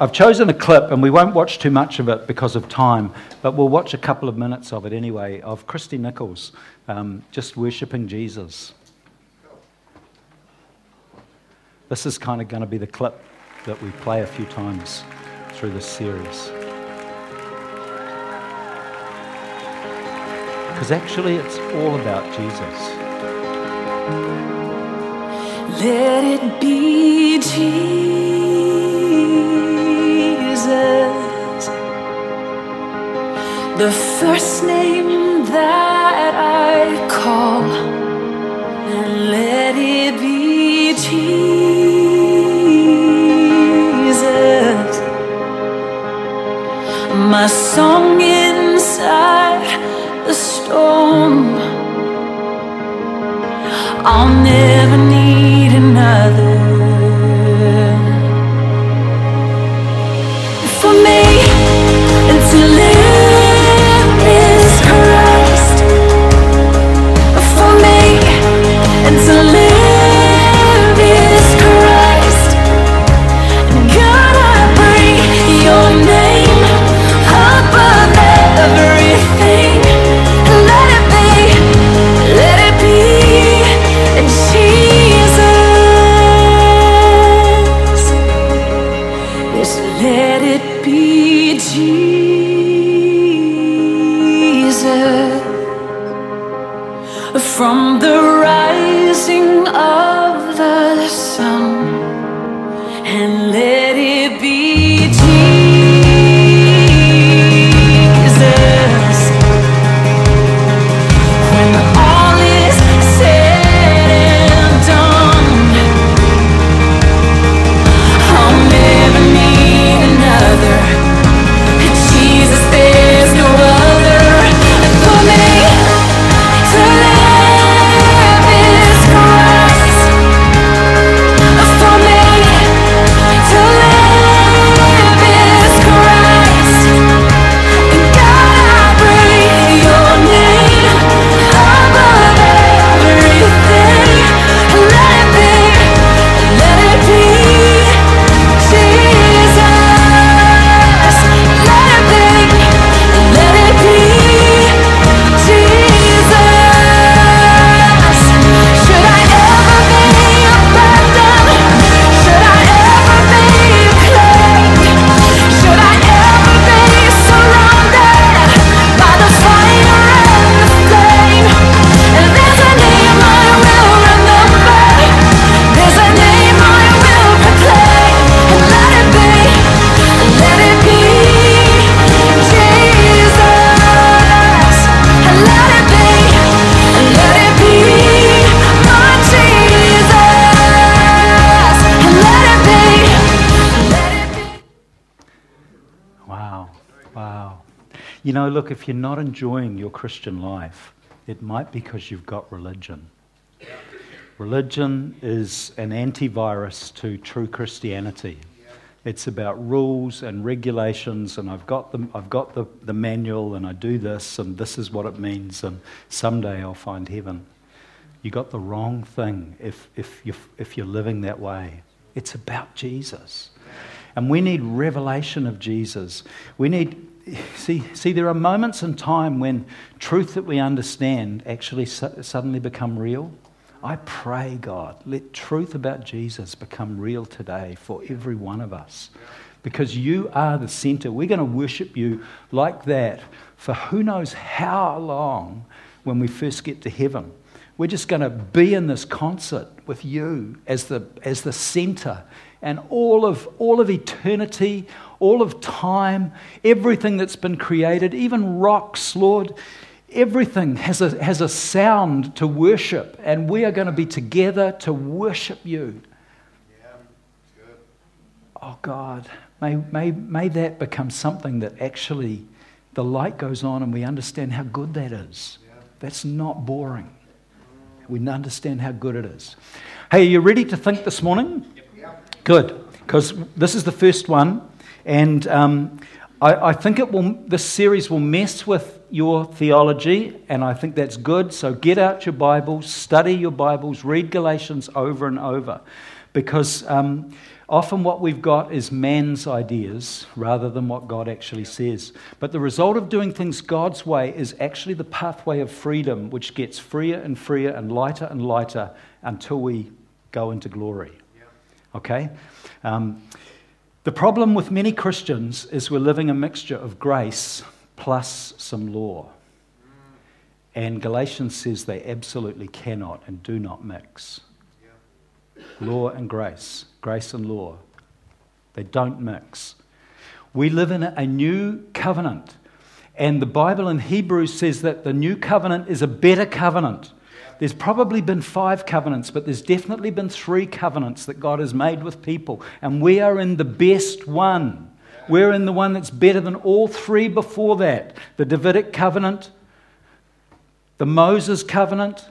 I've chosen a clip, and we won't watch too much of it because of time, but we'll watch a couple of minutes of it anyway, of Christy Nichols um, just worshipping Jesus. This is kind of going to be the clip that we play a few times through this series. Because actually, it's all about Jesus. Let it be Jesus, the first name that I call, and let it be Jesus, my song inside the storm. I'll never need another. Look, if you're not enjoying your Christian life, it might be because you've got religion. Religion is an antivirus to true Christianity. It's about rules and regulations, and I've got, the, I've got the, the manual, and I do this, and this is what it means, and someday I'll find heaven. You got the wrong thing if, if, you're, if you're living that way. It's about Jesus. And we need revelation of Jesus. We need, see, see, there are moments in time when truth that we understand actually su- suddenly become real. I pray, God, let truth about Jesus become real today for every one of us. Because you are the center. We're going to worship you like that for who knows how long when we first get to heaven. We're just going to be in this concert with you as the, as the center. And all of, all of eternity, all of time, everything that's been created, even rocks, Lord, everything has a, has a sound to worship. And we are going to be together to worship you. Yeah, Oh God, may, may, may that become something that actually the light goes on and we understand how good that is. That's not boring. We understand how good it is. Hey, are you ready to think this morning? Good, because this is the first one, and um, I, I think it will. This series will mess with your theology, and I think that's good. So get out your Bibles, study your Bibles, read Galatians over and over, because um, Often, what we've got is man's ideas rather than what God actually says. But the result of doing things God's way is actually the pathway of freedom, which gets freer and freer and lighter and lighter until we go into glory. Okay? Um, the problem with many Christians is we're living a mixture of grace plus some law. And Galatians says they absolutely cannot and do not mix. Law and grace, grace and law. They don't mix. We live in a new covenant. And the Bible in Hebrews says that the new covenant is a better covenant. There's probably been five covenants, but there's definitely been three covenants that God has made with people. And we are in the best one. We're in the one that's better than all three before that the Davidic covenant, the Moses covenant.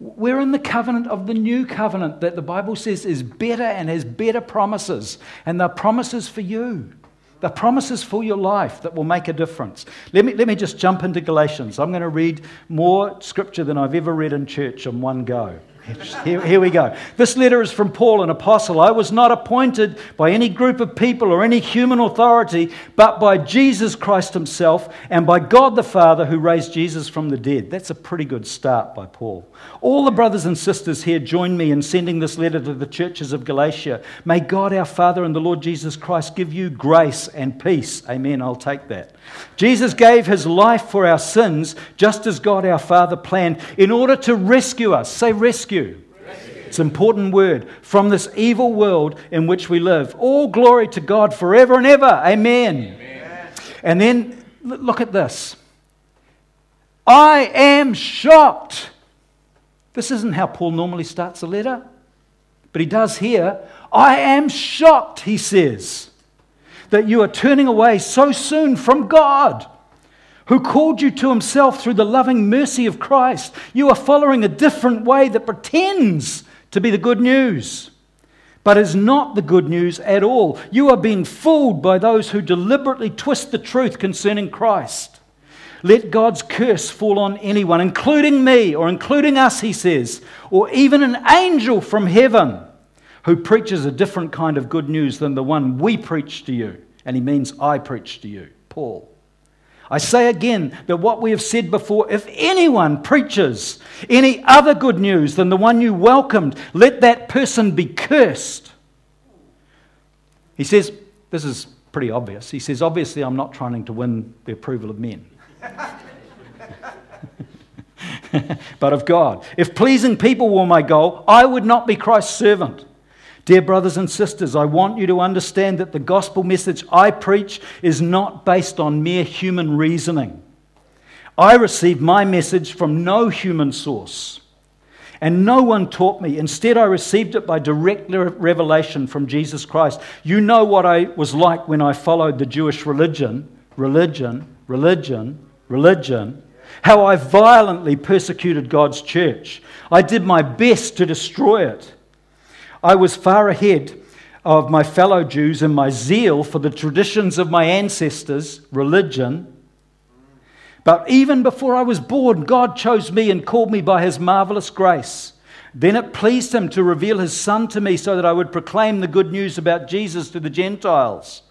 We're in the covenant of the new covenant that the Bible says is better and has better promises. And they're promises for you. They're promises for your life that will make a difference. Let me, let me just jump into Galatians. I'm going to read more scripture than I've ever read in church in one go. Here, here, we go. This letter is from Paul, an apostle. I was not appointed by any group of people or any human authority, but by Jesus Christ himself and by God the Father who raised Jesus from the dead. That's a pretty good start by Paul. All the brothers and sisters here join me in sending this letter to the churches of Galatia. May God our Father and the Lord Jesus Christ give you grace and peace. Amen. I'll take that. Jesus gave his life for our sins, just as God our Father planned, in order to rescue us. Say, rescue. It's an important word from this evil world in which we live. All glory to God forever and ever. Amen. Amen. And then look at this. I am shocked. This isn't how Paul normally starts a letter, but he does here. I am shocked, he says that you are turning away so soon from God, who called you to himself through the loving mercy of Christ. You are following a different way that pretends to be the good news, but is not the good news at all. You are being fooled by those who deliberately twist the truth concerning Christ. Let God's curse fall on anyone, including me, or including us, he says, or even an angel from heaven who preaches a different kind of good news than the one we preach to you. And he means I preach to you, Paul. I say again that what we have said before if anyone preaches any other good news than the one you welcomed, let that person be cursed. He says, this is pretty obvious. He says, obviously, I'm not trying to win the approval of men. but of God. If pleasing people were my goal, I would not be Christ's servant. Dear brothers and sisters, I want you to understand that the gospel message I preach is not based on mere human reasoning. I received my message from no human source, and no one taught me. Instead, I received it by direct revelation from Jesus Christ. You know what I was like when I followed the Jewish religion, religion, religion, religion how I violently persecuted God's church. I did my best to destroy it. I was far ahead of my fellow Jews in my zeal for the traditions of my ancestors' religion. But even before I was born, God chose me and called me by his marvelous grace. Then it pleased him to reveal his son to me so that I would proclaim the good news about Jesus to the Gentiles.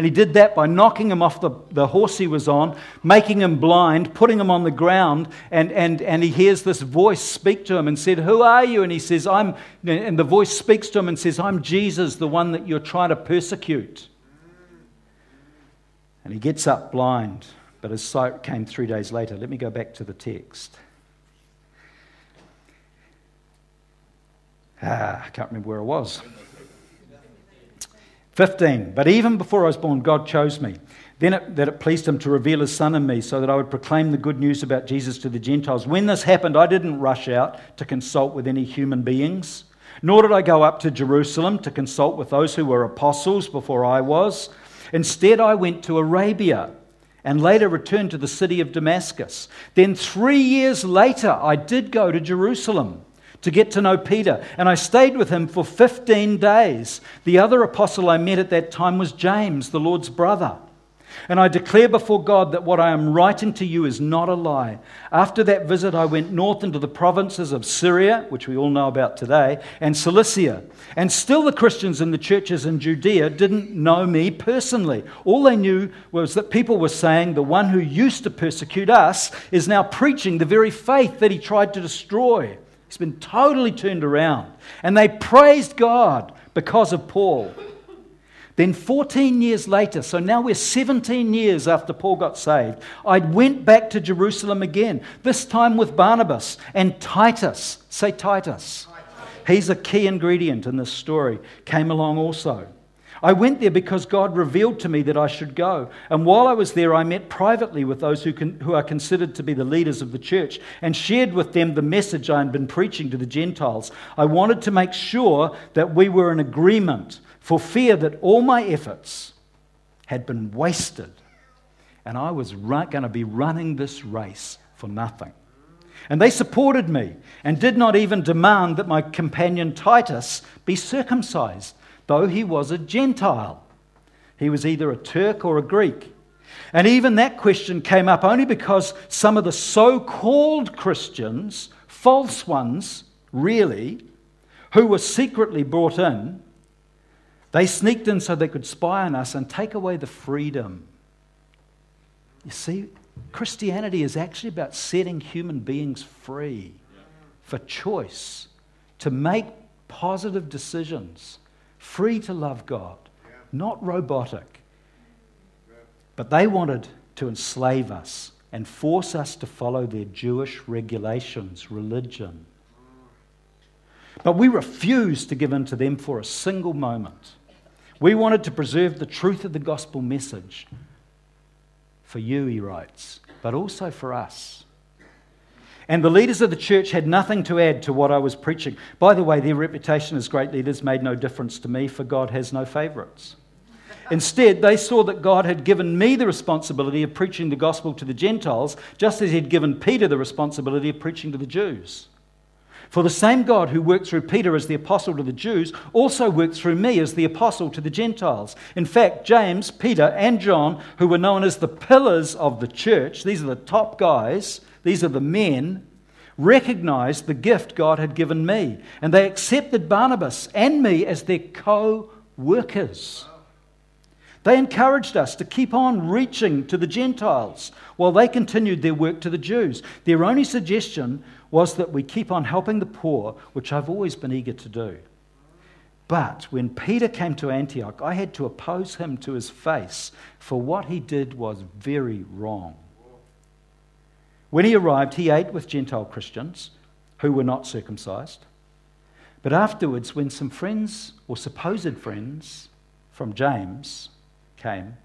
And he did that by knocking him off the, the horse he was on, making him blind, putting him on the ground, and, and, and he hears this voice speak to him and said, Who are you? And he says, I'm, and the voice speaks to him and says, I'm Jesus, the one that you're trying to persecute. And he gets up blind, but his sight came three days later. Let me go back to the text. Ah, I can't remember where I was. 15. But even before I was born, God chose me. Then it, that it pleased him to reveal his son in me so that I would proclaim the good news about Jesus to the Gentiles. When this happened, I didn't rush out to consult with any human beings, nor did I go up to Jerusalem to consult with those who were apostles before I was. Instead, I went to Arabia and later returned to the city of Damascus. Then, three years later, I did go to Jerusalem to get to know Peter, and I stayed with him for 15 days. The other apostle I met at that time was James, the Lord's brother. And I declare before God that what I am writing to you is not a lie. After that visit, I went north into the provinces of Syria, which we all know about today, and Cilicia. And still, the Christians in the churches in Judea didn't know me personally. All they knew was that people were saying the one who used to persecute us is now preaching the very faith that he tried to destroy. He's been totally turned around. And they praised God because of Paul. Then 14 years later, so now we're 17 years after Paul got saved, I went back to Jerusalem again, this time with Barnabas and Titus. Say Titus. He's a key ingredient in this story, came along also. I went there because God revealed to me that I should go. And while I was there, I met privately with those who, can, who are considered to be the leaders of the church and shared with them the message I had been preaching to the Gentiles. I wanted to make sure that we were in agreement for fear that all my efforts had been wasted and I was going to be running this race for nothing. And they supported me and did not even demand that my companion Titus be circumcised, though he was a Gentile. He was either a Turk or a Greek. And even that question came up only because some of the so called Christians, false ones, really, who were secretly brought in, they sneaked in so they could spy on us and take away the freedom. You see, Christianity is actually about setting human beings free for choice, to make positive decisions, free to love God, not robotic. But they wanted to enslave us and force us to follow their Jewish regulations, religion. But we refused to give in to them for a single moment. We wanted to preserve the truth of the gospel message for you, he writes, but also for us. And the leaders of the church had nothing to add to what I was preaching. By the way, their reputation as great leaders made no difference to me, for God has no favorites. Instead, they saw that God had given me the responsibility of preaching the gospel to the Gentiles, just as He had given Peter the responsibility of preaching to the Jews. For the same God who worked through Peter as the apostle to the Jews also worked through me as the apostle to the Gentiles. In fact, James, Peter, and John, who were known as the pillars of the church, these are the top guys, these are the men, recognized the gift God had given me. And they accepted Barnabas and me as their co workers. They encouraged us to keep on reaching to the Gentiles while they continued their work to the Jews. Their only suggestion was that we keep on helping the poor, which I've always been eager to do. But when Peter came to Antioch, I had to oppose him to his face, for what he did was very wrong. When he arrived, he ate with Gentile Christians who were not circumcised. But afterwards, when some friends, or supposed friends, from James came,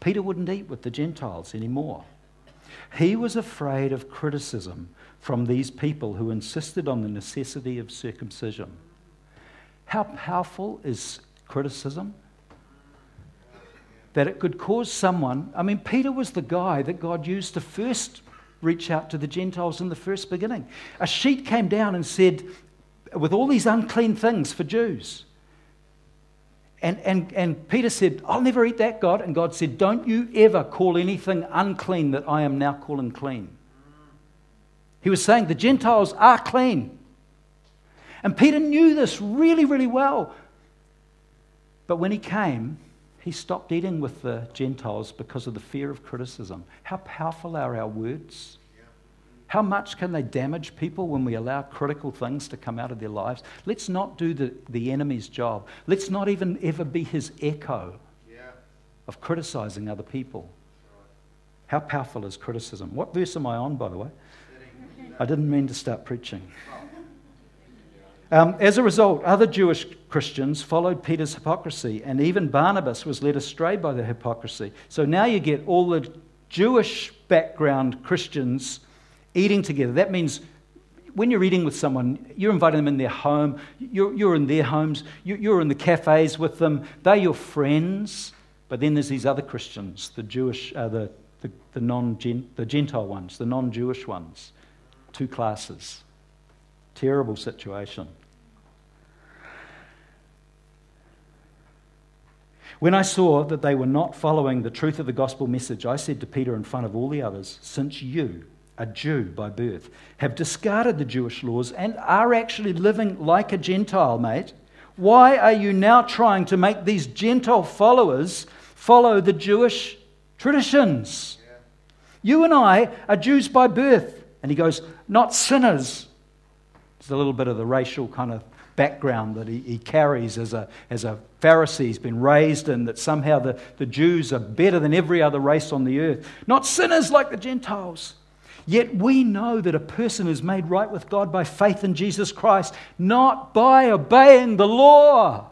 Peter wouldn't eat with the Gentiles anymore. He was afraid of criticism from these people who insisted on the necessity of circumcision. How powerful is criticism? That it could cause someone. I mean, Peter was the guy that God used to first reach out to the Gentiles in the first beginning. A sheet came down and said, with all these unclean things for Jews. And, and, and Peter said, I'll never eat that, God. And God said, Don't you ever call anything unclean that I am now calling clean. He was saying the Gentiles are clean. And Peter knew this really, really well. But when he came, he stopped eating with the Gentiles because of the fear of criticism. How powerful are our words? How much can they damage people when we allow critical things to come out of their lives? Let's not do the, the enemy's job. Let's not even ever be his echo yeah. of criticizing other people. How powerful is criticism? What verse am I on, by the way? I didn't mean to start preaching. Um, as a result, other Jewish Christians followed Peter's hypocrisy, and even Barnabas was led astray by their hypocrisy. So now you get all the Jewish background Christians eating together. That means when you're eating with someone, you're inviting them in their home, you're, you're in their homes, you're in the cafes with them, they're your friends. But then there's these other Christians, the Jewish, uh, the, the, the, non the Gentile ones, the non Jewish ones two classes. Terrible situation. When I saw that they were not following the truth of the gospel message, I said to Peter in front of all the others, Since you, a Jew by birth, have discarded the Jewish laws and are actually living like a Gentile, mate, why are you now trying to make these Gentile followers follow the Jewish traditions? You and I are Jews by birth. And he goes, Not sinners. There's a little bit of the racial kind of background that he, he carries as a, as a Pharisee. He's been raised in that somehow the, the Jews are better than every other race on the earth. Not sinners like the Gentiles. Yet we know that a person is made right with God by faith in Jesus Christ, not by obeying the law.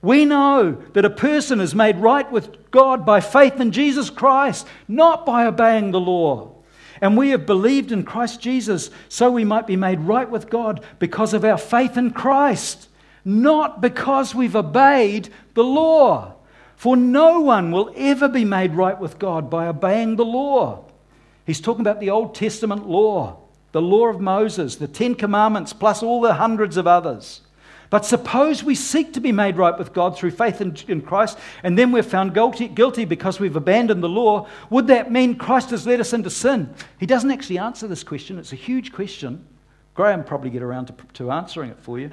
We know that a person is made right with God by faith in Jesus Christ, not by obeying the law. And we have believed in Christ Jesus so we might be made right with God because of our faith in Christ, not because we've obeyed the law. For no one will ever be made right with God by obeying the law. He's talking about the Old Testament law, the law of Moses, the Ten Commandments, plus all the hundreds of others. But suppose we seek to be made right with God through faith in, Christ, and then we're found guilty, because we've abandoned the law. Would that mean Christ has led us into sin? He doesn't actually answer this question. It's a huge question. Graham probably get around to answering it for you.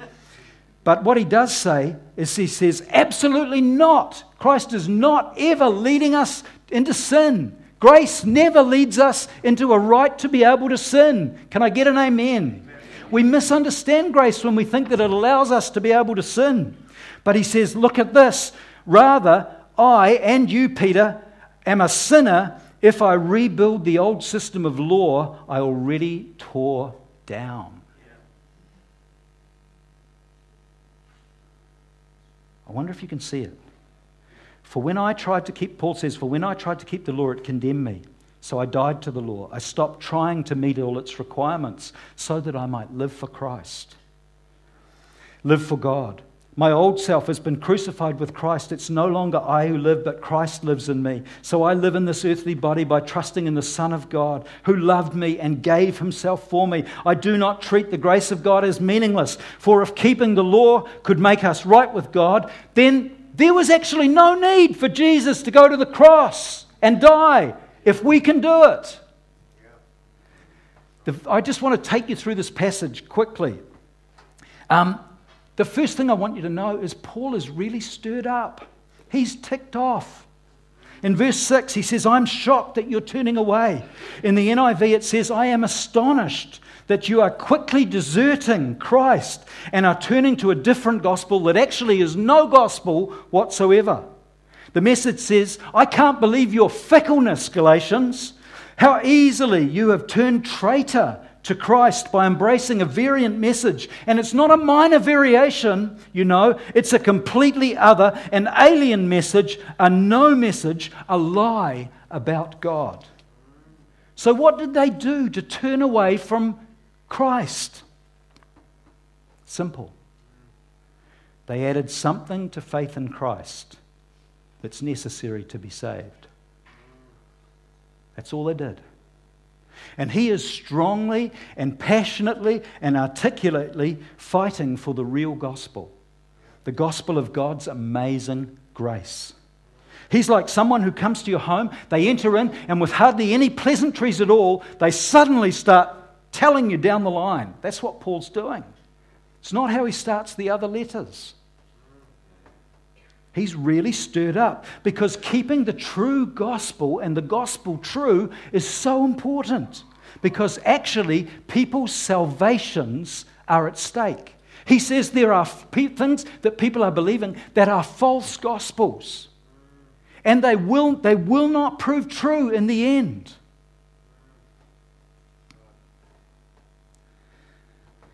But what he does say is he says, absolutely not. Christ is not ever leading us into sin. Grace never leads us into a right to be able to sin. Can I get an amen? We misunderstand grace when we think that it allows us to be able to sin. But he says, Look at this. Rather, I and you, Peter, am a sinner if I rebuild the old system of law I already tore down. I wonder if you can see it. For when I tried to keep, Paul says, for when I tried to keep the law, it condemned me. So I died to the law. I stopped trying to meet all its requirements so that I might live for Christ, live for God. My old self has been crucified with Christ. It's no longer I who live, but Christ lives in me. So I live in this earthly body by trusting in the Son of God who loved me and gave himself for me. I do not treat the grace of God as meaningless, for if keeping the law could make us right with God, then there was actually no need for Jesus to go to the cross and die if we can do it. I just want to take you through this passage quickly. Um, the first thing I want you to know is Paul is really stirred up. He's ticked off. In verse 6, he says, I'm shocked that you're turning away. In the NIV, it says, I am astonished that you are quickly deserting Christ and are turning to a different gospel that actually is no gospel whatsoever. The message says, I can't believe your fickleness, Galatians. How easily you have turned traitor to Christ by embracing a variant message. And it's not a minor variation, you know, it's a completely other, an alien message, a no message, a lie about God. So, what did they do to turn away from Christ. Simple. They added something to faith in Christ that's necessary to be saved. That's all they did. And he is strongly and passionately and articulately fighting for the real gospel the gospel of God's amazing grace. He's like someone who comes to your home, they enter in, and with hardly any pleasantries at all, they suddenly start telling you down the line. That's what Paul's doing. It's not how he starts the other letters. He's really stirred up because keeping the true gospel and the gospel true is so important because actually people's salvations are at stake. He says there are things that people are believing that are false gospels and they will, they will not prove true in the end.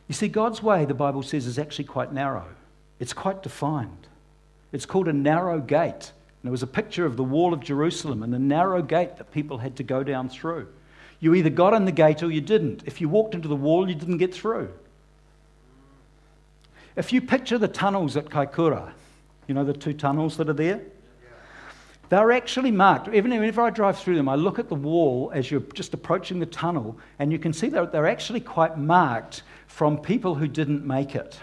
You see, God's way, the Bible says, is actually quite narrow. It's quite defined. It's called a narrow gate. And it was a picture of the wall of Jerusalem and the narrow gate that people had to go down through. You either got in the gate or you didn't. If you walked into the wall, you didn't get through. If you picture the tunnels at Kaikoura, you know the two tunnels that are there? They're actually marked. Even whenever I drive through them, I look at the wall as you're just approaching the tunnel, and you can see that they're actually quite marked from people who didn't make it.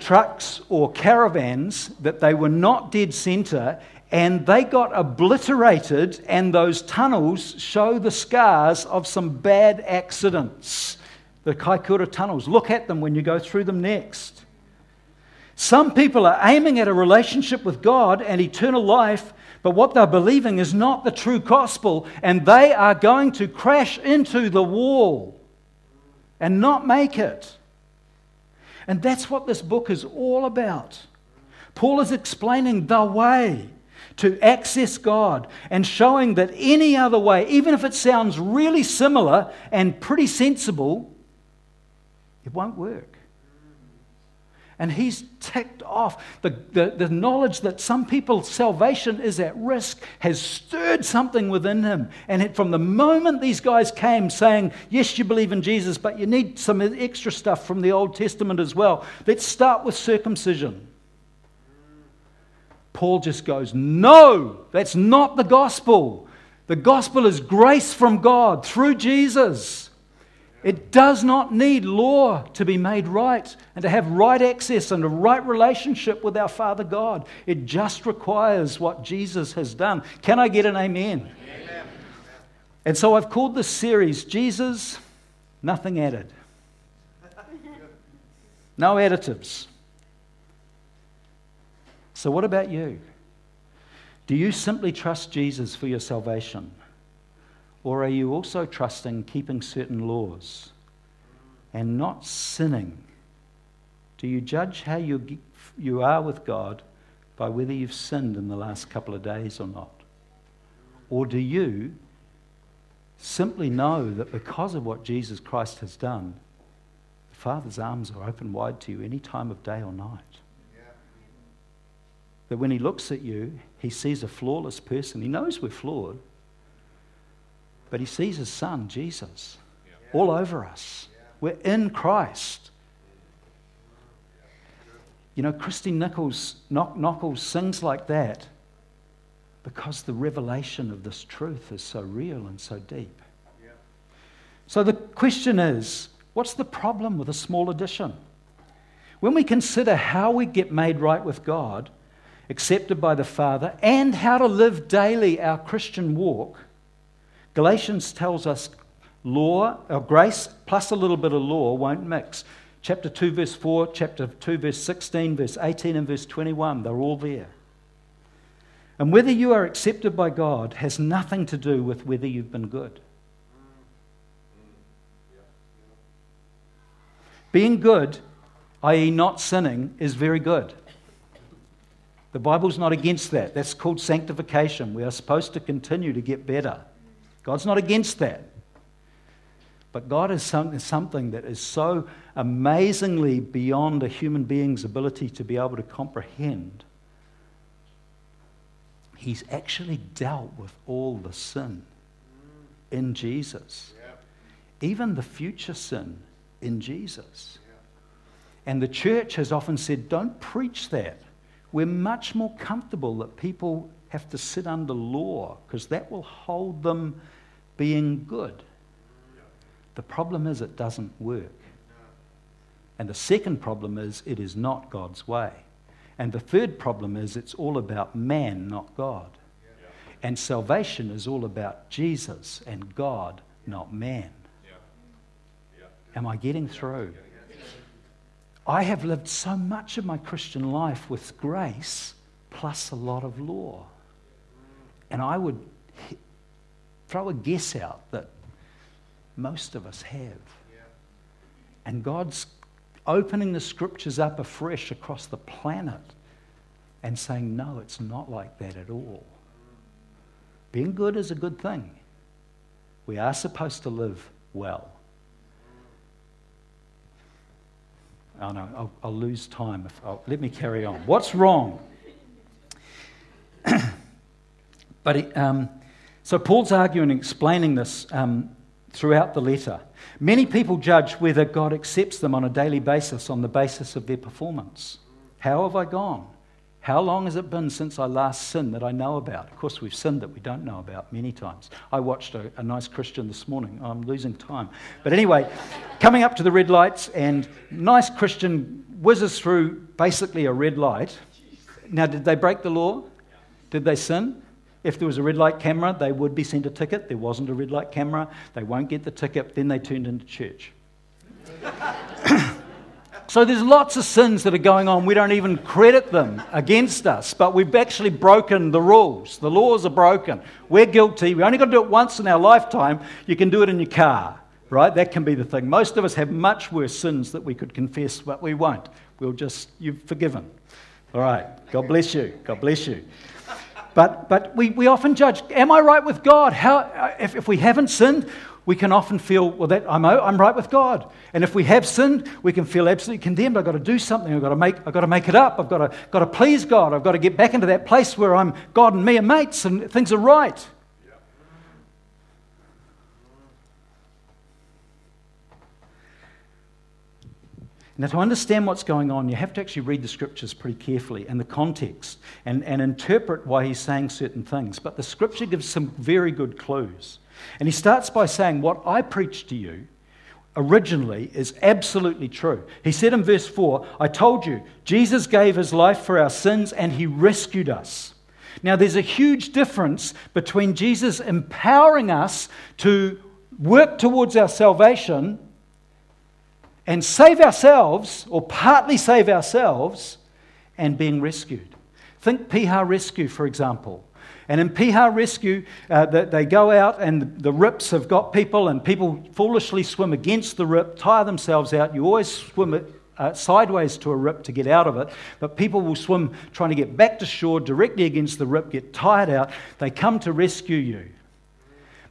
Trucks or caravans, that they were not dead center, and they got obliterated, and those tunnels show the scars of some bad accidents. The Kaikoura tunnels. Look at them when you go through them next. Some people are aiming at a relationship with God and eternal life, but what they're believing is not the true gospel, and they are going to crash into the wall and not make it. And that's what this book is all about. Paul is explaining the way to access God and showing that any other way, even if it sounds really similar and pretty sensible, it won't work. And he's ticked off. The, the, the, knowledge that some people's salvation is at risk has stirred something within him. And it, from the moment these guys came saying, Yes, you believe in Jesus, but you need some extra stuff from the Old Testament as well, let's start with circumcision. Paul just goes, No, that's not the gospel. The gospel is grace from God through Jesus. It does not need law to be made right and to have right access and a right relationship with our Father God. It just requires what Jesus has done. Can I get an amen? amen. And so I've called this series Jesus, Nothing Added. No additives. So, what about you? Do you simply trust Jesus for your salvation? Or are you also trusting keeping certain laws and not sinning? Do you judge how you, you are with God by whether you've sinned in the last couple of days or not? Or do you simply know that because of what Jesus Christ has done, the Father's arms are open wide to you any time of day or night? That when He looks at you, He sees a flawless person. He knows we're flawed. But he sees his son, Jesus, all over us. We're in Christ. You know, Christy Nichols, Nockels sings like that because the revelation of this truth is so real and so deep. So the question is what's the problem with a small addition? When we consider how we get made right with God, accepted by the Father, and how to live daily our Christian walk, Galatians tells us law, or grace plus a little bit of law won't mix. Chapter 2, verse 4, chapter 2, verse 16, verse 18, and verse 21, they're all there. And whether you are accepted by God has nothing to do with whether you've been good. Being good, i.e., not sinning, is very good. The Bible's not against that. That's called sanctification. We are supposed to continue to get better. God's not against that. But God is something that is so amazingly beyond a human being's ability to be able to comprehend. He's actually dealt with all the sin in Jesus, even the future sin in Jesus. And the church has often said, don't preach that. We're much more comfortable that people have to sit under law because that will hold them being good. The problem is it doesn't work. And the second problem is it is not God's way. And the third problem is it's all about man, not God. And salvation is all about Jesus and God, not man. Am I getting through? I have lived so much of my Christian life with grace plus a lot of law. And I would throw a guess out that most of us have. Yeah. And God's opening the scriptures up afresh across the planet and saying, no, it's not like that at all. Being good is a good thing. We are supposed to live well. Oh no, I'll, I'll lose time. If I'll, let me carry on. What's wrong? but um, so Paul's arguing and explaining this um, throughout the letter. Many people judge whether God accepts them on a daily basis on the basis of their performance. How have I gone? How long has it been since I last sinned that I know about? Of course, we've sinned that we don't know about many times. I watched a, a nice Christian this morning. I'm losing time. But anyway, coming up to the red lights, and nice Christian whizzes through basically a red light. Now, did they break the law? Did they sin? If there was a red light camera, they would be sent a ticket. There wasn't a red light camera. They won't get the ticket. Then they turned into church. so there's lots of sins that are going on. We don't even credit them against us, but we've actually broken the rules. The laws are broken. We're guilty. We only got to do it once in our lifetime. You can do it in your car, right? That can be the thing. Most of us have much worse sins that we could confess, but we won't. We'll just, you've forgiven. All right. God bless you. God bless you. But, but we, we often judge, am I right with God? How, if, if we haven't sinned, we can often feel, well, that I'm, I'm right with God. And if we have sinned, we can feel absolutely condemned. I've got to do something. I've got to make, I've got to make it up. I've got to, got to please God. I've got to get back into that place where I'm God and me are mates and things are right. Now, to understand what's going on, you have to actually read the scriptures pretty carefully and the context and, and interpret why he's saying certain things. But the scripture gives some very good clues. And he starts by saying, What I preached to you originally is absolutely true. He said in verse 4, I told you, Jesus gave his life for our sins and he rescued us. Now, there's a huge difference between Jesus empowering us to work towards our salvation and save ourselves, or partly save ourselves, and being rescued. Think Piha Rescue, for example. And in Piha Rescue, uh, they go out and the rips have got people, and people foolishly swim against the rip, tire themselves out. You always swim uh, sideways to a rip to get out of it, but people will swim trying to get back to shore directly against the rip, get tired out. They come to rescue you.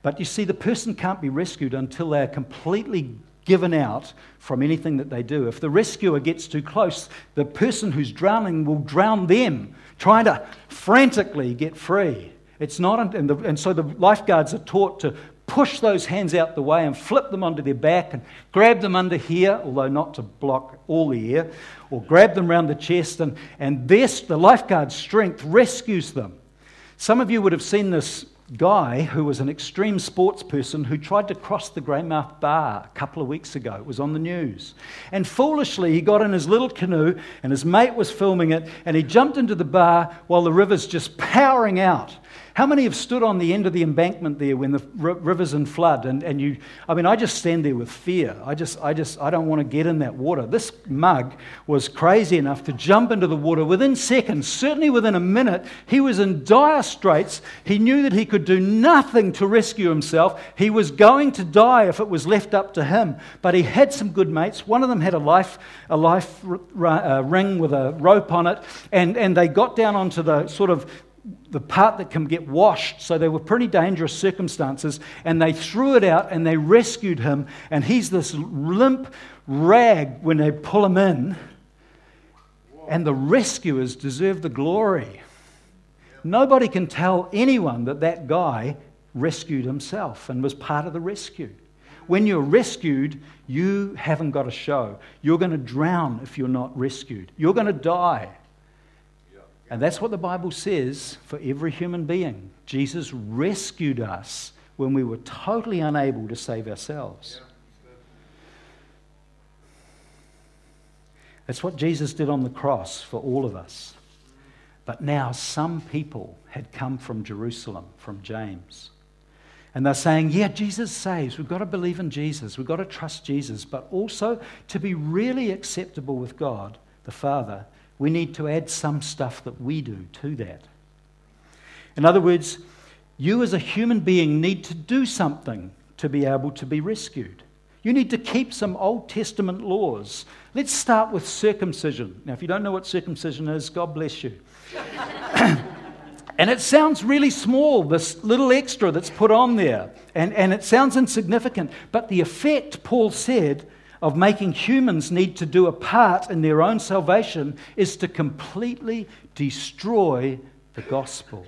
But you see, the person can't be rescued until they are completely given out from anything that they do. If the rescuer gets too close, the person who's drowning will drown them, trying to frantically get free. It's not, and, the, and so the lifeguards are taught to push those hands out the way and flip them onto their back and grab them under here, although not to block all the air, or grab them around the chest, and, and this, the lifeguard's strength rescues them. Some of you would have seen this guy who was an extreme sports person who tried to cross the Greymouth Bar a couple of weeks ago. It was on the news. And foolishly, he got in his little canoe and his mate was filming it and he jumped into the bar while the river's just powering out. How many have stood on the end of the embankment there when the river's in flood? And, and you, I mean, I just stand there with fear. I just, I just, I don't want to get in that water. This mug was crazy enough to jump into the water within seconds, certainly within a minute. He was in dire straits. He knew that he could do nothing to rescue himself. He was going to die if it was left up to him. But he had some good mates. One of them had a life, a life uh, ring with a rope on it, and, and they got down onto the sort of the part that can get washed. So they were pretty dangerous circumstances. And they threw it out and they rescued him. And he's this limp rag when they pull him in. And the rescuers deserve the glory. Nobody can tell anyone that that guy rescued himself and was part of the rescue. When you're rescued, you haven't got a show. You're going to drown if you're not rescued. You're going to die. And that's what the Bible says for every human being. Jesus rescued us when we were totally unable to save ourselves. That's what Jesus did on the cross for all of us. But now some people had come from Jerusalem, from James. And they're saying, yeah, Jesus saves. We've got to believe in Jesus. We've got to trust Jesus. But also, to be really acceptable with God, the Father, we need to add some stuff that we do to that. In other words, you as a human being need to do something to be able to be rescued. You need to keep some Old Testament laws. Let's start with circumcision. Now, if you don't know what circumcision is, God bless you. and it sounds really small, this little extra that's put on there. And, and it sounds insignificant. But the effect, Paul said, of making humans need to do a part in their own salvation is to completely destroy the gospel.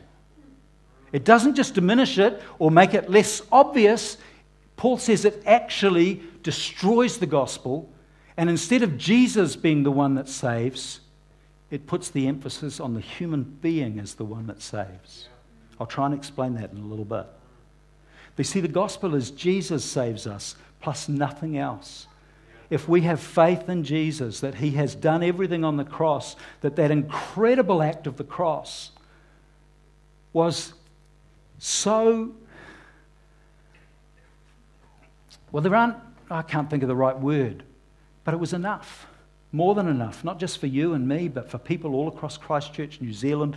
It doesn't just diminish it or make it less obvious. Paul says it actually destroys the gospel. And instead of Jesus being the one that saves, it puts the emphasis on the human being as the one that saves. I'll try and explain that in a little bit. But you see, the gospel is Jesus saves us plus nothing else. If we have faith in Jesus, that he has done everything on the cross, that that incredible act of the cross was so. Well, there aren't, I can't think of the right word, but it was enough. More than enough, not just for you and me, but for people all across Christchurch, New Zealand,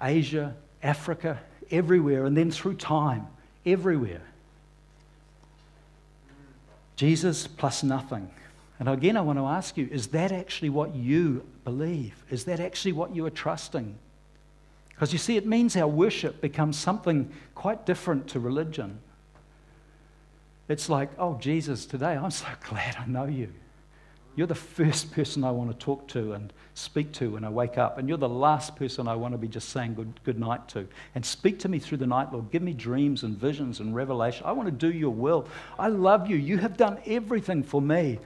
Asia, Africa, everywhere, and then through time, everywhere. Jesus plus nothing. And again, I want to ask you is that actually what you believe? Is that actually what you are trusting? Because you see, it means our worship becomes something quite different to religion. It's like, oh, Jesus, today I'm so glad I know you. You're the first person I want to talk to and speak to when I wake up. And you're the last person I want to be just saying good, good night to. And speak to me through the night, Lord. Give me dreams and visions and revelation. I want to do your will. I love you. You have done everything for me.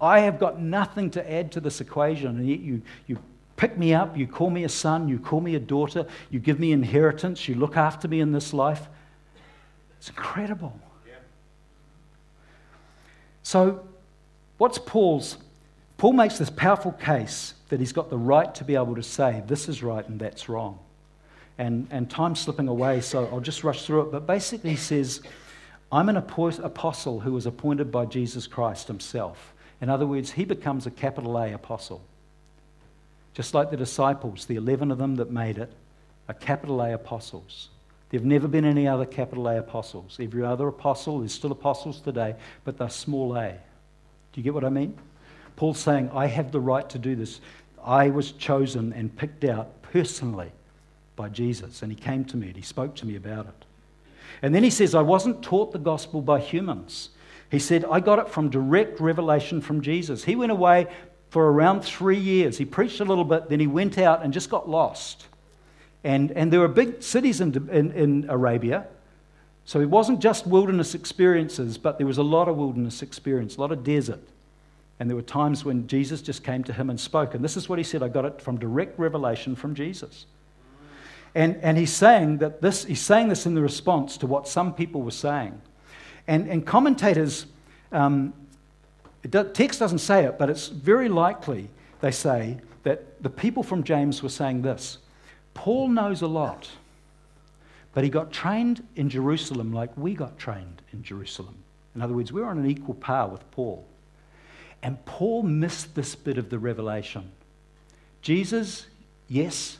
I have got nothing to add to this equation. And yet you, you pick me up. You call me a son. You call me a daughter. You give me inheritance. You look after me in this life. It's incredible. So, what's Paul's Paul makes this powerful case that he's got the right to be able to say, this is right and that's wrong. And, and time's slipping away, so I'll just rush through it. But basically, he says, I'm an apostle who was appointed by Jesus Christ himself. In other words, he becomes a capital A apostle. Just like the disciples, the 11 of them that made it, are capital A apostles. There have never been any other capital A apostles. Every other apostle is still apostles today, but they're small a. Do you get what I mean? Paul's saying, I have the right to do this. I was chosen and picked out personally by Jesus, and he came to me and he spoke to me about it. And then he says, I wasn't taught the gospel by humans. He said, I got it from direct revelation from Jesus. He went away for around three years. He preached a little bit, then he went out and just got lost. And, and there were big cities in, in, in Arabia. So it wasn't just wilderness experiences, but there was a lot of wilderness experience, a lot of desert. And there were times when Jesus just came to him and spoke. And this is what he said I got it from direct revelation from Jesus. And, and he's saying that this, he's saying this in the response to what some people were saying. And, and commentators, um, text doesn't say it, but it's very likely, they say, that the people from James were saying this Paul knows a lot, but he got trained in Jerusalem like we got trained in Jerusalem. In other words, we're on an equal par with Paul. And Paul missed this bit of the revelation. Jesus, yes,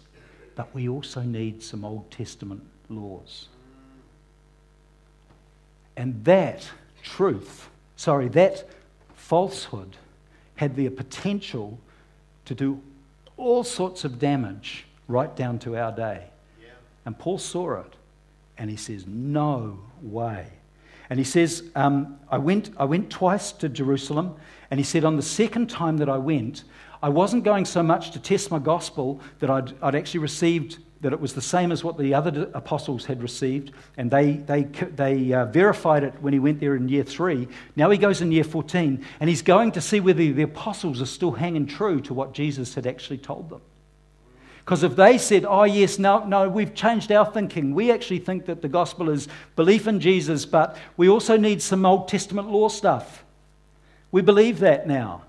but we also need some Old Testament laws. And that truth, sorry, that falsehood had the potential to do all sorts of damage right down to our day. Yeah. And Paul saw it and he says, No way. And he says, um, I, went, I went twice to Jerusalem, and he said, on the second time that I went, I wasn't going so much to test my gospel that I'd, I'd actually received that it was the same as what the other apostles had received, and they, they, they uh, verified it when he went there in year three. Now he goes in year 14, and he's going to see whether the apostles are still hanging true to what Jesus had actually told them. Because if they said, oh, yes, no, no, we've changed our thinking, we actually think that the gospel is belief in Jesus, but we also need some Old Testament law stuff. We believe that now.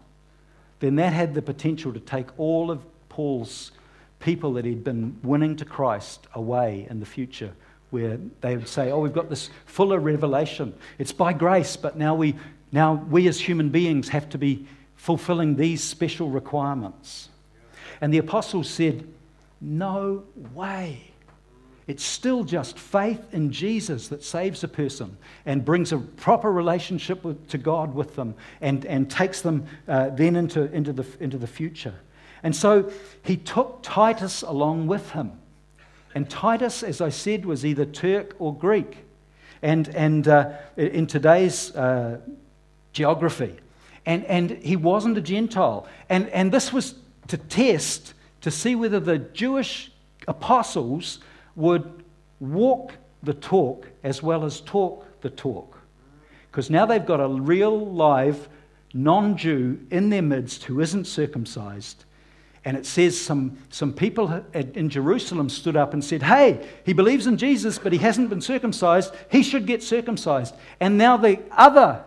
Then that had the potential to take all of Paul's people that he'd been winning to Christ away in the future, where they would say, oh, we've got this fuller revelation. It's by grace, but now we, now we as human beings have to be fulfilling these special requirements. And the apostles said, no way. It's still just faith in Jesus that saves a person and brings a proper relationship with, to God with them and, and takes them uh, then into, into, the, into the future. And so he took Titus along with him. And Titus, as I said, was either Turk or Greek. And, and uh, in today's uh, geography. And, and he wasn't a Gentile. And, and this was to test to see whether the Jewish apostles would walk the talk as well as talk the talk. Because now they've got a real live non Jew in their midst who isn't circumcised. And it says some, some people in Jerusalem stood up and said, Hey, he believes in Jesus, but he hasn't been circumcised. He should get circumcised. And now the other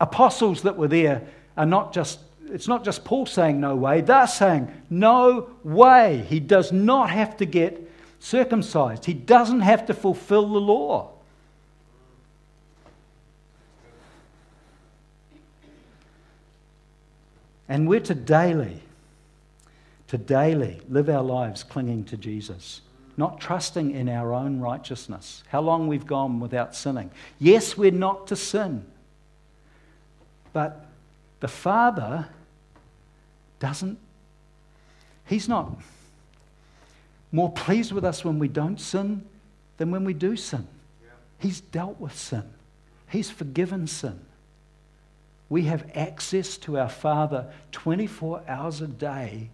apostles that were there are not just, it's not just Paul saying no way, they're saying no way. He does not have to get circumcised, he doesn't have to fulfill the law. And we're to daily, to daily live our lives clinging to Jesus, not trusting in our own righteousness. How long we've gone without sinning. Yes, we're not to sin. But the Father doesn't, He's not more pleased with us when we don't sin than when we do sin. He's dealt with sin, He's forgiven sin. We have access to our Father 24 hours a day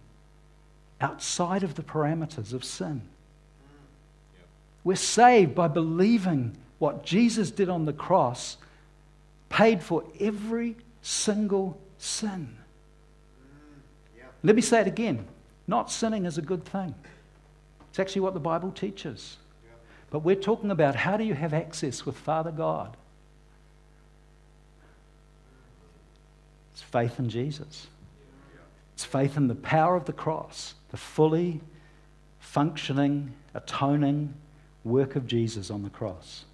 outside of the parameters of sin. Mm. We're saved by believing what Jesus did on the cross, paid for every single sin. Mm, Let me say it again not sinning is a good thing, it's actually what the Bible teaches. But we're talking about how do you have access with Father God? It's faith in Jesus. It's faith in the power of the cross, the fully functioning, atoning work of Jesus on the cross.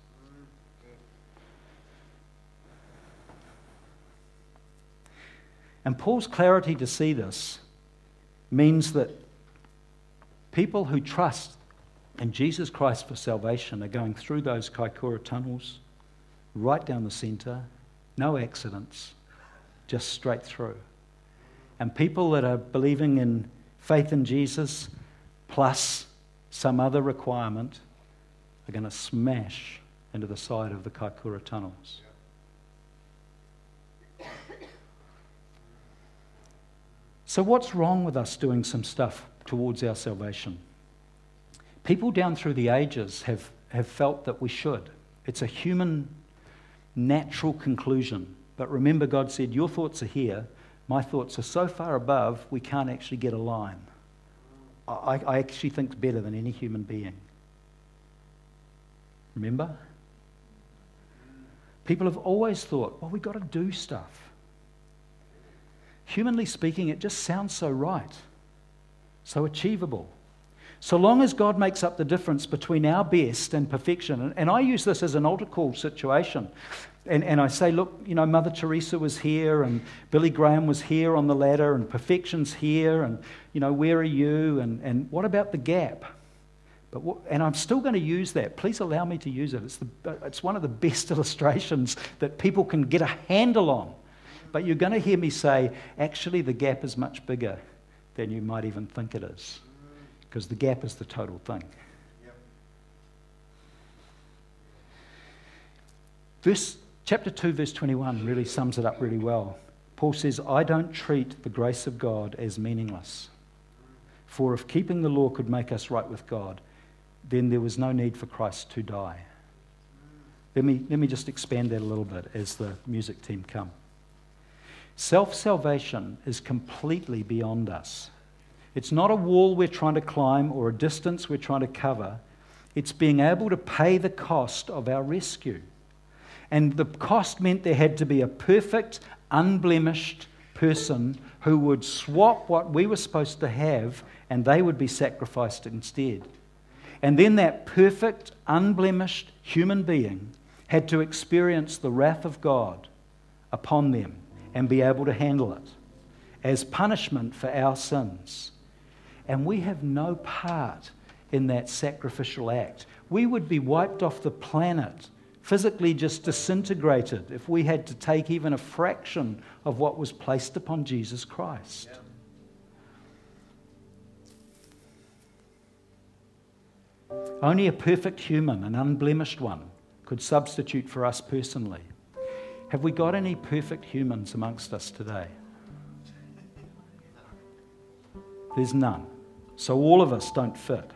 And Paul's clarity to see this means that people who trust in Jesus Christ for salvation are going through those Kaikoura tunnels, right down the centre, no accidents, just straight through. And people that are believing in faith in Jesus plus some other requirement are going to smash into the side of the Kaikoura tunnels. So, what's wrong with us doing some stuff towards our salvation? People down through the ages have, have felt that we should. It's a human, natural conclusion. But remember, God said, Your thoughts are here, my thoughts are so far above, we can't actually get a line. I, I actually think better than any human being. Remember? People have always thought, well, we've got to do stuff humanly speaking, it just sounds so right, so achievable. So long as God makes up the difference between our best and perfection, and, I use this as an altar call situation. And, and I say, look, you know, Mother Teresa was here, and Billy Graham was here on the ladder, and perfection's here, and, you know, where are you? And, and what about the gap? But what, and I'm still going to use that. Please allow me to use it. It's, the, it's one of the best illustrations that people can get a handle on but you're going to hear me say, actually, the gap is much bigger than you might even think it is, because the gap is the total thing. Verse, chapter 2, verse 21 really sums it up really well. Paul says, I don't treat the grace of God as meaningless. For if keeping the law could make us right with God, then there was no need for Christ to die. Let me, let me just expand that a little bit as the music team come. Self salvation is completely beyond us. It's not a wall we're trying to climb or a distance we're trying to cover. It's being able to pay the cost of our rescue. And the cost meant there had to be a perfect, unblemished person who would swap what we were supposed to have and they would be sacrificed instead. And then that perfect, unblemished human being had to experience the wrath of God upon them and be able to handle it as punishment for our sins. And we have no part in that sacrificial act. We would be wiped off the planet, physically just disintegrated, if we had to take even a fraction of what was placed upon Jesus Christ. Only a perfect human, an unblemished one, could substitute for us personally. Have we got any perfect humans amongst us today? There's none. So all of us don't fit.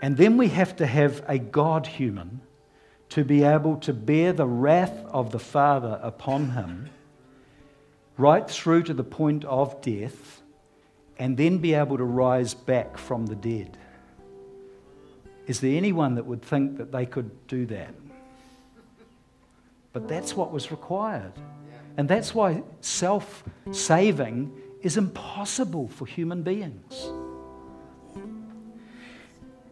And then we have to have a God human to be able to bear the wrath of the Father upon him right through to the point of death and then be able to rise back from the dead. Is there anyone that would think that they could do that? But that's what was required. And that's why self saving is impossible for human beings.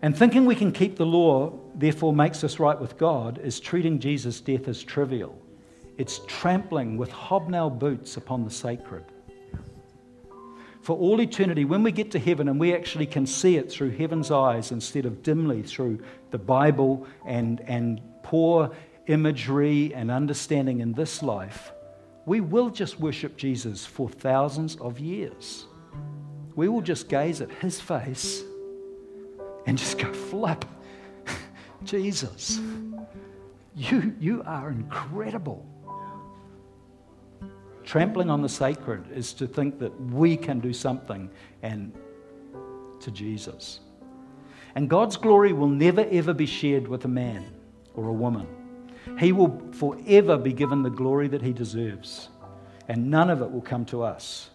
And thinking we can keep the law, therefore, makes us right with God, is treating Jesus' death as trivial. It's trampling with hobnail boots upon the sacred. For all eternity, when we get to heaven and we actually can see it through heaven's eyes instead of dimly through the Bible and, and poor imagery and understanding in this life, we will just worship Jesus for thousands of years. We will just gaze at his face and just go, flip. Jesus, you, you are incredible. Trampling on the sacred is to think that we can do something and to Jesus. And God's glory will never ever be shared with a man or a woman. He will forever be given the glory that he deserves, and none of it will come to us.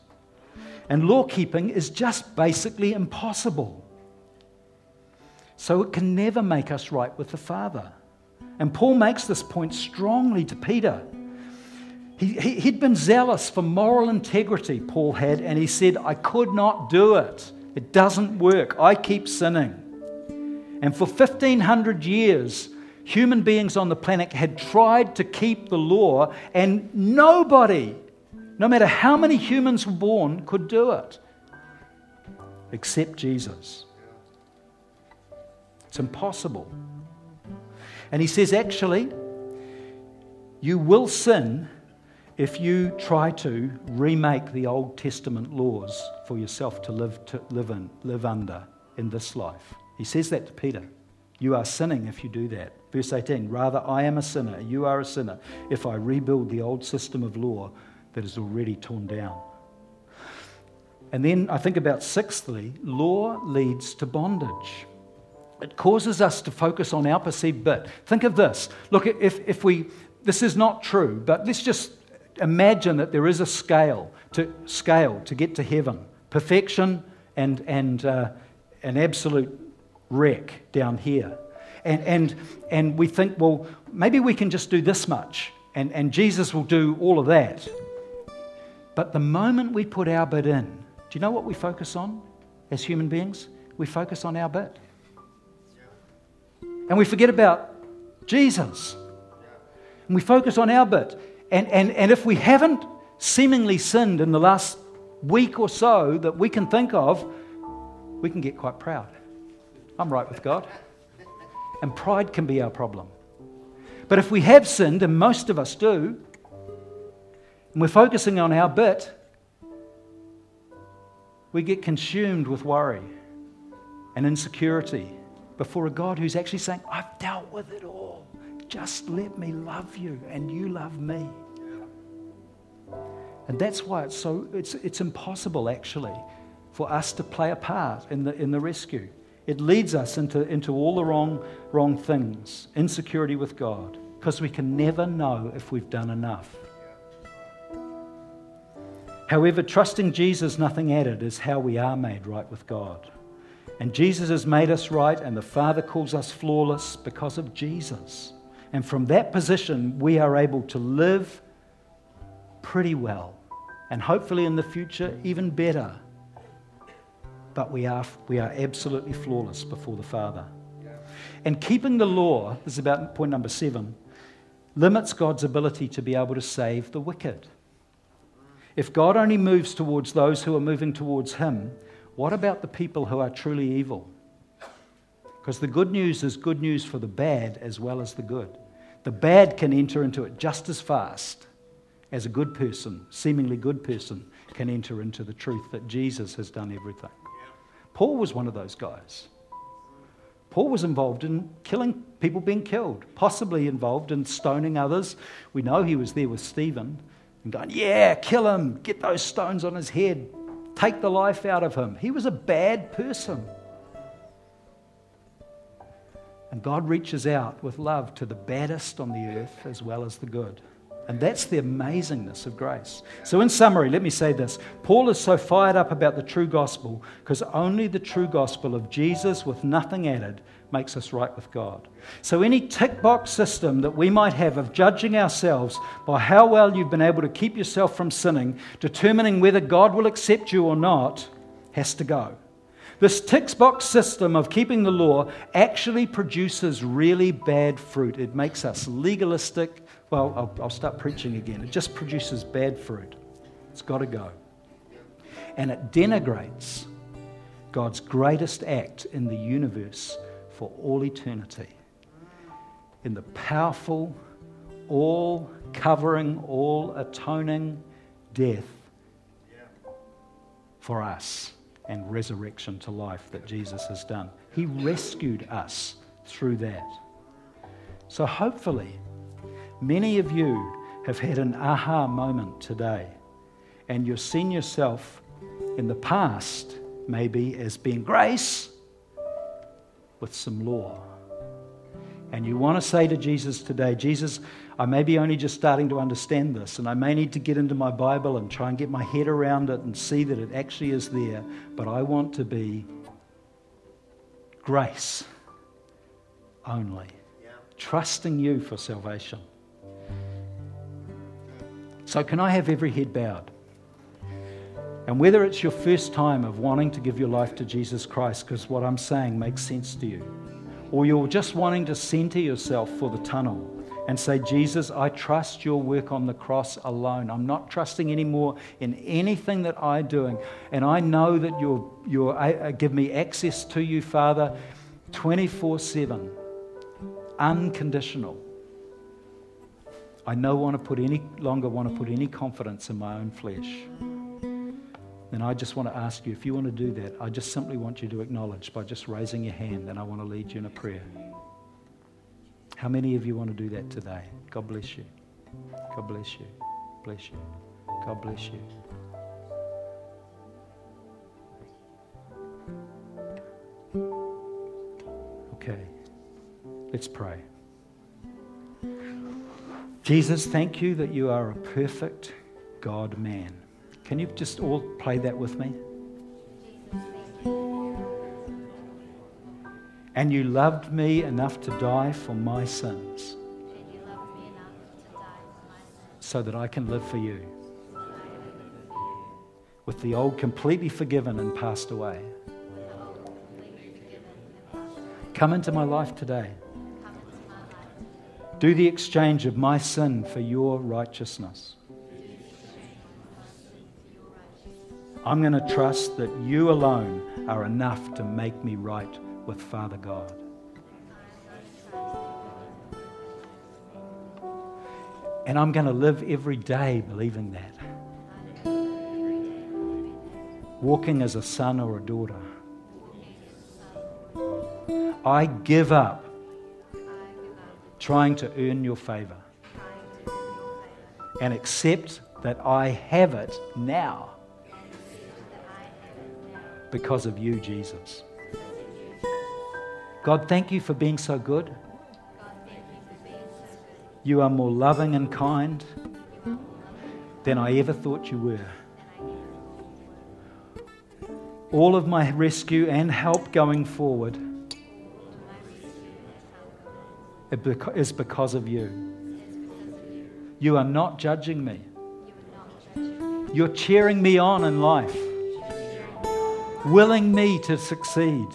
And law keeping is just basically impossible. So it can never make us right with the Father. And Paul makes this point strongly to Peter. He, he, had been zealous for moral integrity, Paul had, and he said, I could not do it. It doesn't work. I keep sinning. And for 1500 years, human beings on the planet had tried to keep the law, and nobody, no matter how many humans were born, could do it except Jesus. It's impossible. And he says, actually, you will sin if you try to remake the Old Testament laws for yourself to live, to live, in, live under in this life. He says that to Peter. You are sinning if you do that. Verse 18 Rather, I am a sinner, you are a sinner, if I rebuild the old system of law that is already torn down. And then I think about sixthly, law leads to bondage. It causes us to focus on our perceived bit. Think of this. Look, if, if we, this is not true, but let's just imagine that there is a scale to, scale to get to heaven perfection and, and uh, an absolute wreck down here. And, and, and we think, well, maybe we can just do this much, and, and Jesus will do all of that. But the moment we put our bit in, do you know what we focus on as human beings? We focus on our bit. And we forget about Jesus. And we focus on our bit. And, and, and if we haven't seemingly sinned in the last week or so that we can think of, we can get quite proud. I'm right with God. And pride can be our problem. But if we have sinned, and most of us do, and we're focusing on our bit, we get consumed with worry and insecurity before a God who's actually saying, I've dealt with it all. Just let me love you and you love me. And that's why it's so it's, it's impossible actually for us to play a part in the, in the rescue. It leads us into, into all the wrong, wrong things, insecurity with God, because we can never know if we've done enough. However, trusting Jesus, nothing added, is how we are made right with God. And Jesus has made us right, and the Father calls us flawless because of Jesus. And from that position, we are able to live pretty well, and hopefully in the future, even better. But we are, we are absolutely flawless before the Father. And keeping the law, this is about point number seven, limits God's ability to be able to save the wicked. If God only moves towards those who are moving towards Him, what about the people who are truly evil? Because the good news is good news for the bad as well as the good. The bad can enter into it just as fast as a good person, seemingly good person, can enter into the truth that Jesus has done everything. Paul was one of those guys. Paul was involved in killing people being killed, possibly involved in stoning others. We know he was there with Stephen and going, Yeah, kill him, get those stones on his head, take the life out of him. He was a bad person. And God reaches out with love to the baddest on the earth as well as the good. And that's the amazingness of grace. So, in summary, let me say this Paul is so fired up about the true gospel because only the true gospel of Jesus with nothing added makes us right with God. So, any tick box system that we might have of judging ourselves by how well you've been able to keep yourself from sinning, determining whether God will accept you or not, has to go. This tick box system of keeping the law actually produces really bad fruit. It makes us legalistic. Well, I'll, I'll start preaching again. It just produces bad fruit. It's got to go. And it denigrates God's greatest act in the universe for all eternity. In the powerful, all covering, all atoning death for us and resurrection to life that Jesus has done. He rescued us through that. So hopefully, many of you have had an aha moment today, and you've seen yourself in the past maybe as being grace with some law. And you want to say to Jesus today, Jesus, I may be only just starting to understand this, and I may need to get into my Bible and try and get my head around it and see that it actually is there, but I want to be grace only, yeah. trusting you for salvation. So, can I have every head bowed? And whether it's your first time of wanting to give your life to Jesus Christ, because what I'm saying makes sense to you, or you're just wanting to center yourself for the tunnel and say, Jesus, I trust your work on the cross alone. I'm not trusting anymore in anything that I'm doing. And I know that you'll, you'll uh, give me access to you, Father, 24 7, unconditional. I no want to put any longer want to put any confidence in my own flesh. Then I just want to ask you if you want to do that, I just simply want you to acknowledge by just raising your hand, and I want to lead you in a prayer. How many of you want to do that today? God bless you. God bless you. Bless you. God bless you. Okay, let's pray. Jesus, thank you that you are a perfect God man. Can you just all play that with me? And you loved me enough to die for my sins. So that I can live for you. With the old completely forgiven and passed away. Come into my life today. Do the exchange of my sin for your righteousness. I'm going to trust that you alone are enough to make me right with Father God. And I'm going to live every day believing that. Walking as a son or a daughter. I give up trying to earn your favor and accept that I have it now because of you, Jesus. God, thank you for being so good. You are more loving and kind than I ever thought you were. All of my rescue and help going forward is because of you. You are not judging me. You're cheering me on in life, willing me to succeed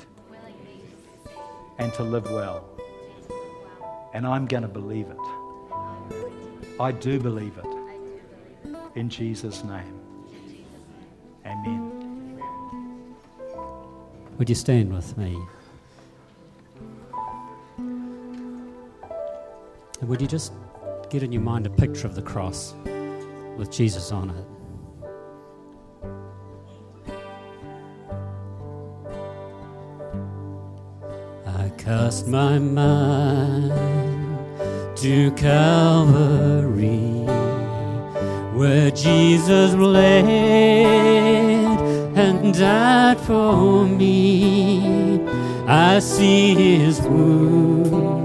and to live well. And I'm going to believe it. I do believe it. In Jesus' name. Amen. Would you stand with me? Would you just get in your mind a picture of the cross with Jesus on it? I cast my mind to Calvary, where Jesus bled and died for me. I see his wounds,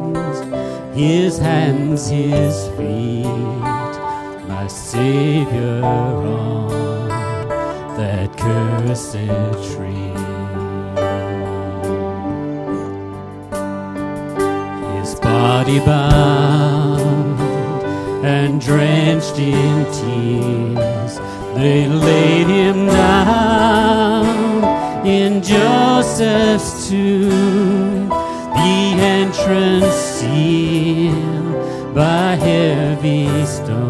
his hands, his feet, my Savior on that cursed tree. His body bound and drenched in tears, they laid him down in Joseph's tomb. The entrance sealed by heavy storm.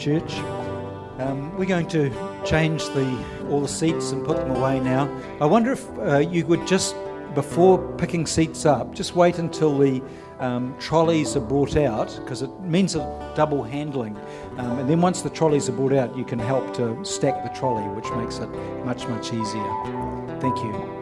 Church. Um, we're going to change the all the seats and put them away now. I wonder if uh, you would just before picking seats up, just wait until the um, trolleys are brought out because it means a double handling. Um, and then once the trolleys are brought out, you can help to stack the trolley, which makes it much, much easier. Thank you.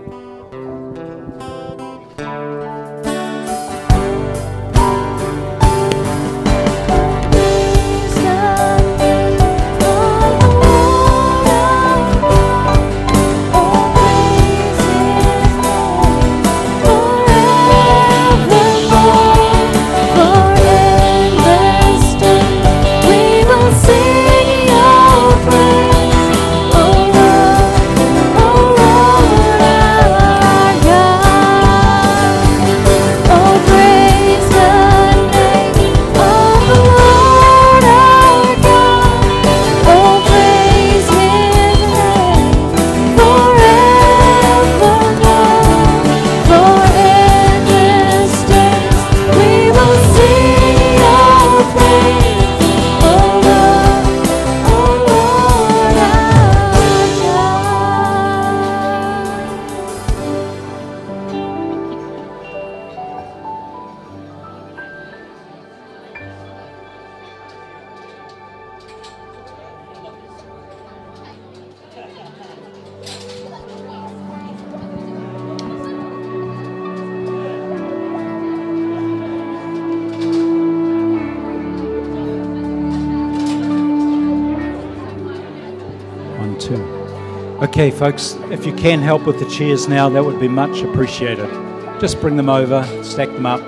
Okay, folks, if you can help with the chairs now, that would be much appreciated. Just bring them over, stack them up,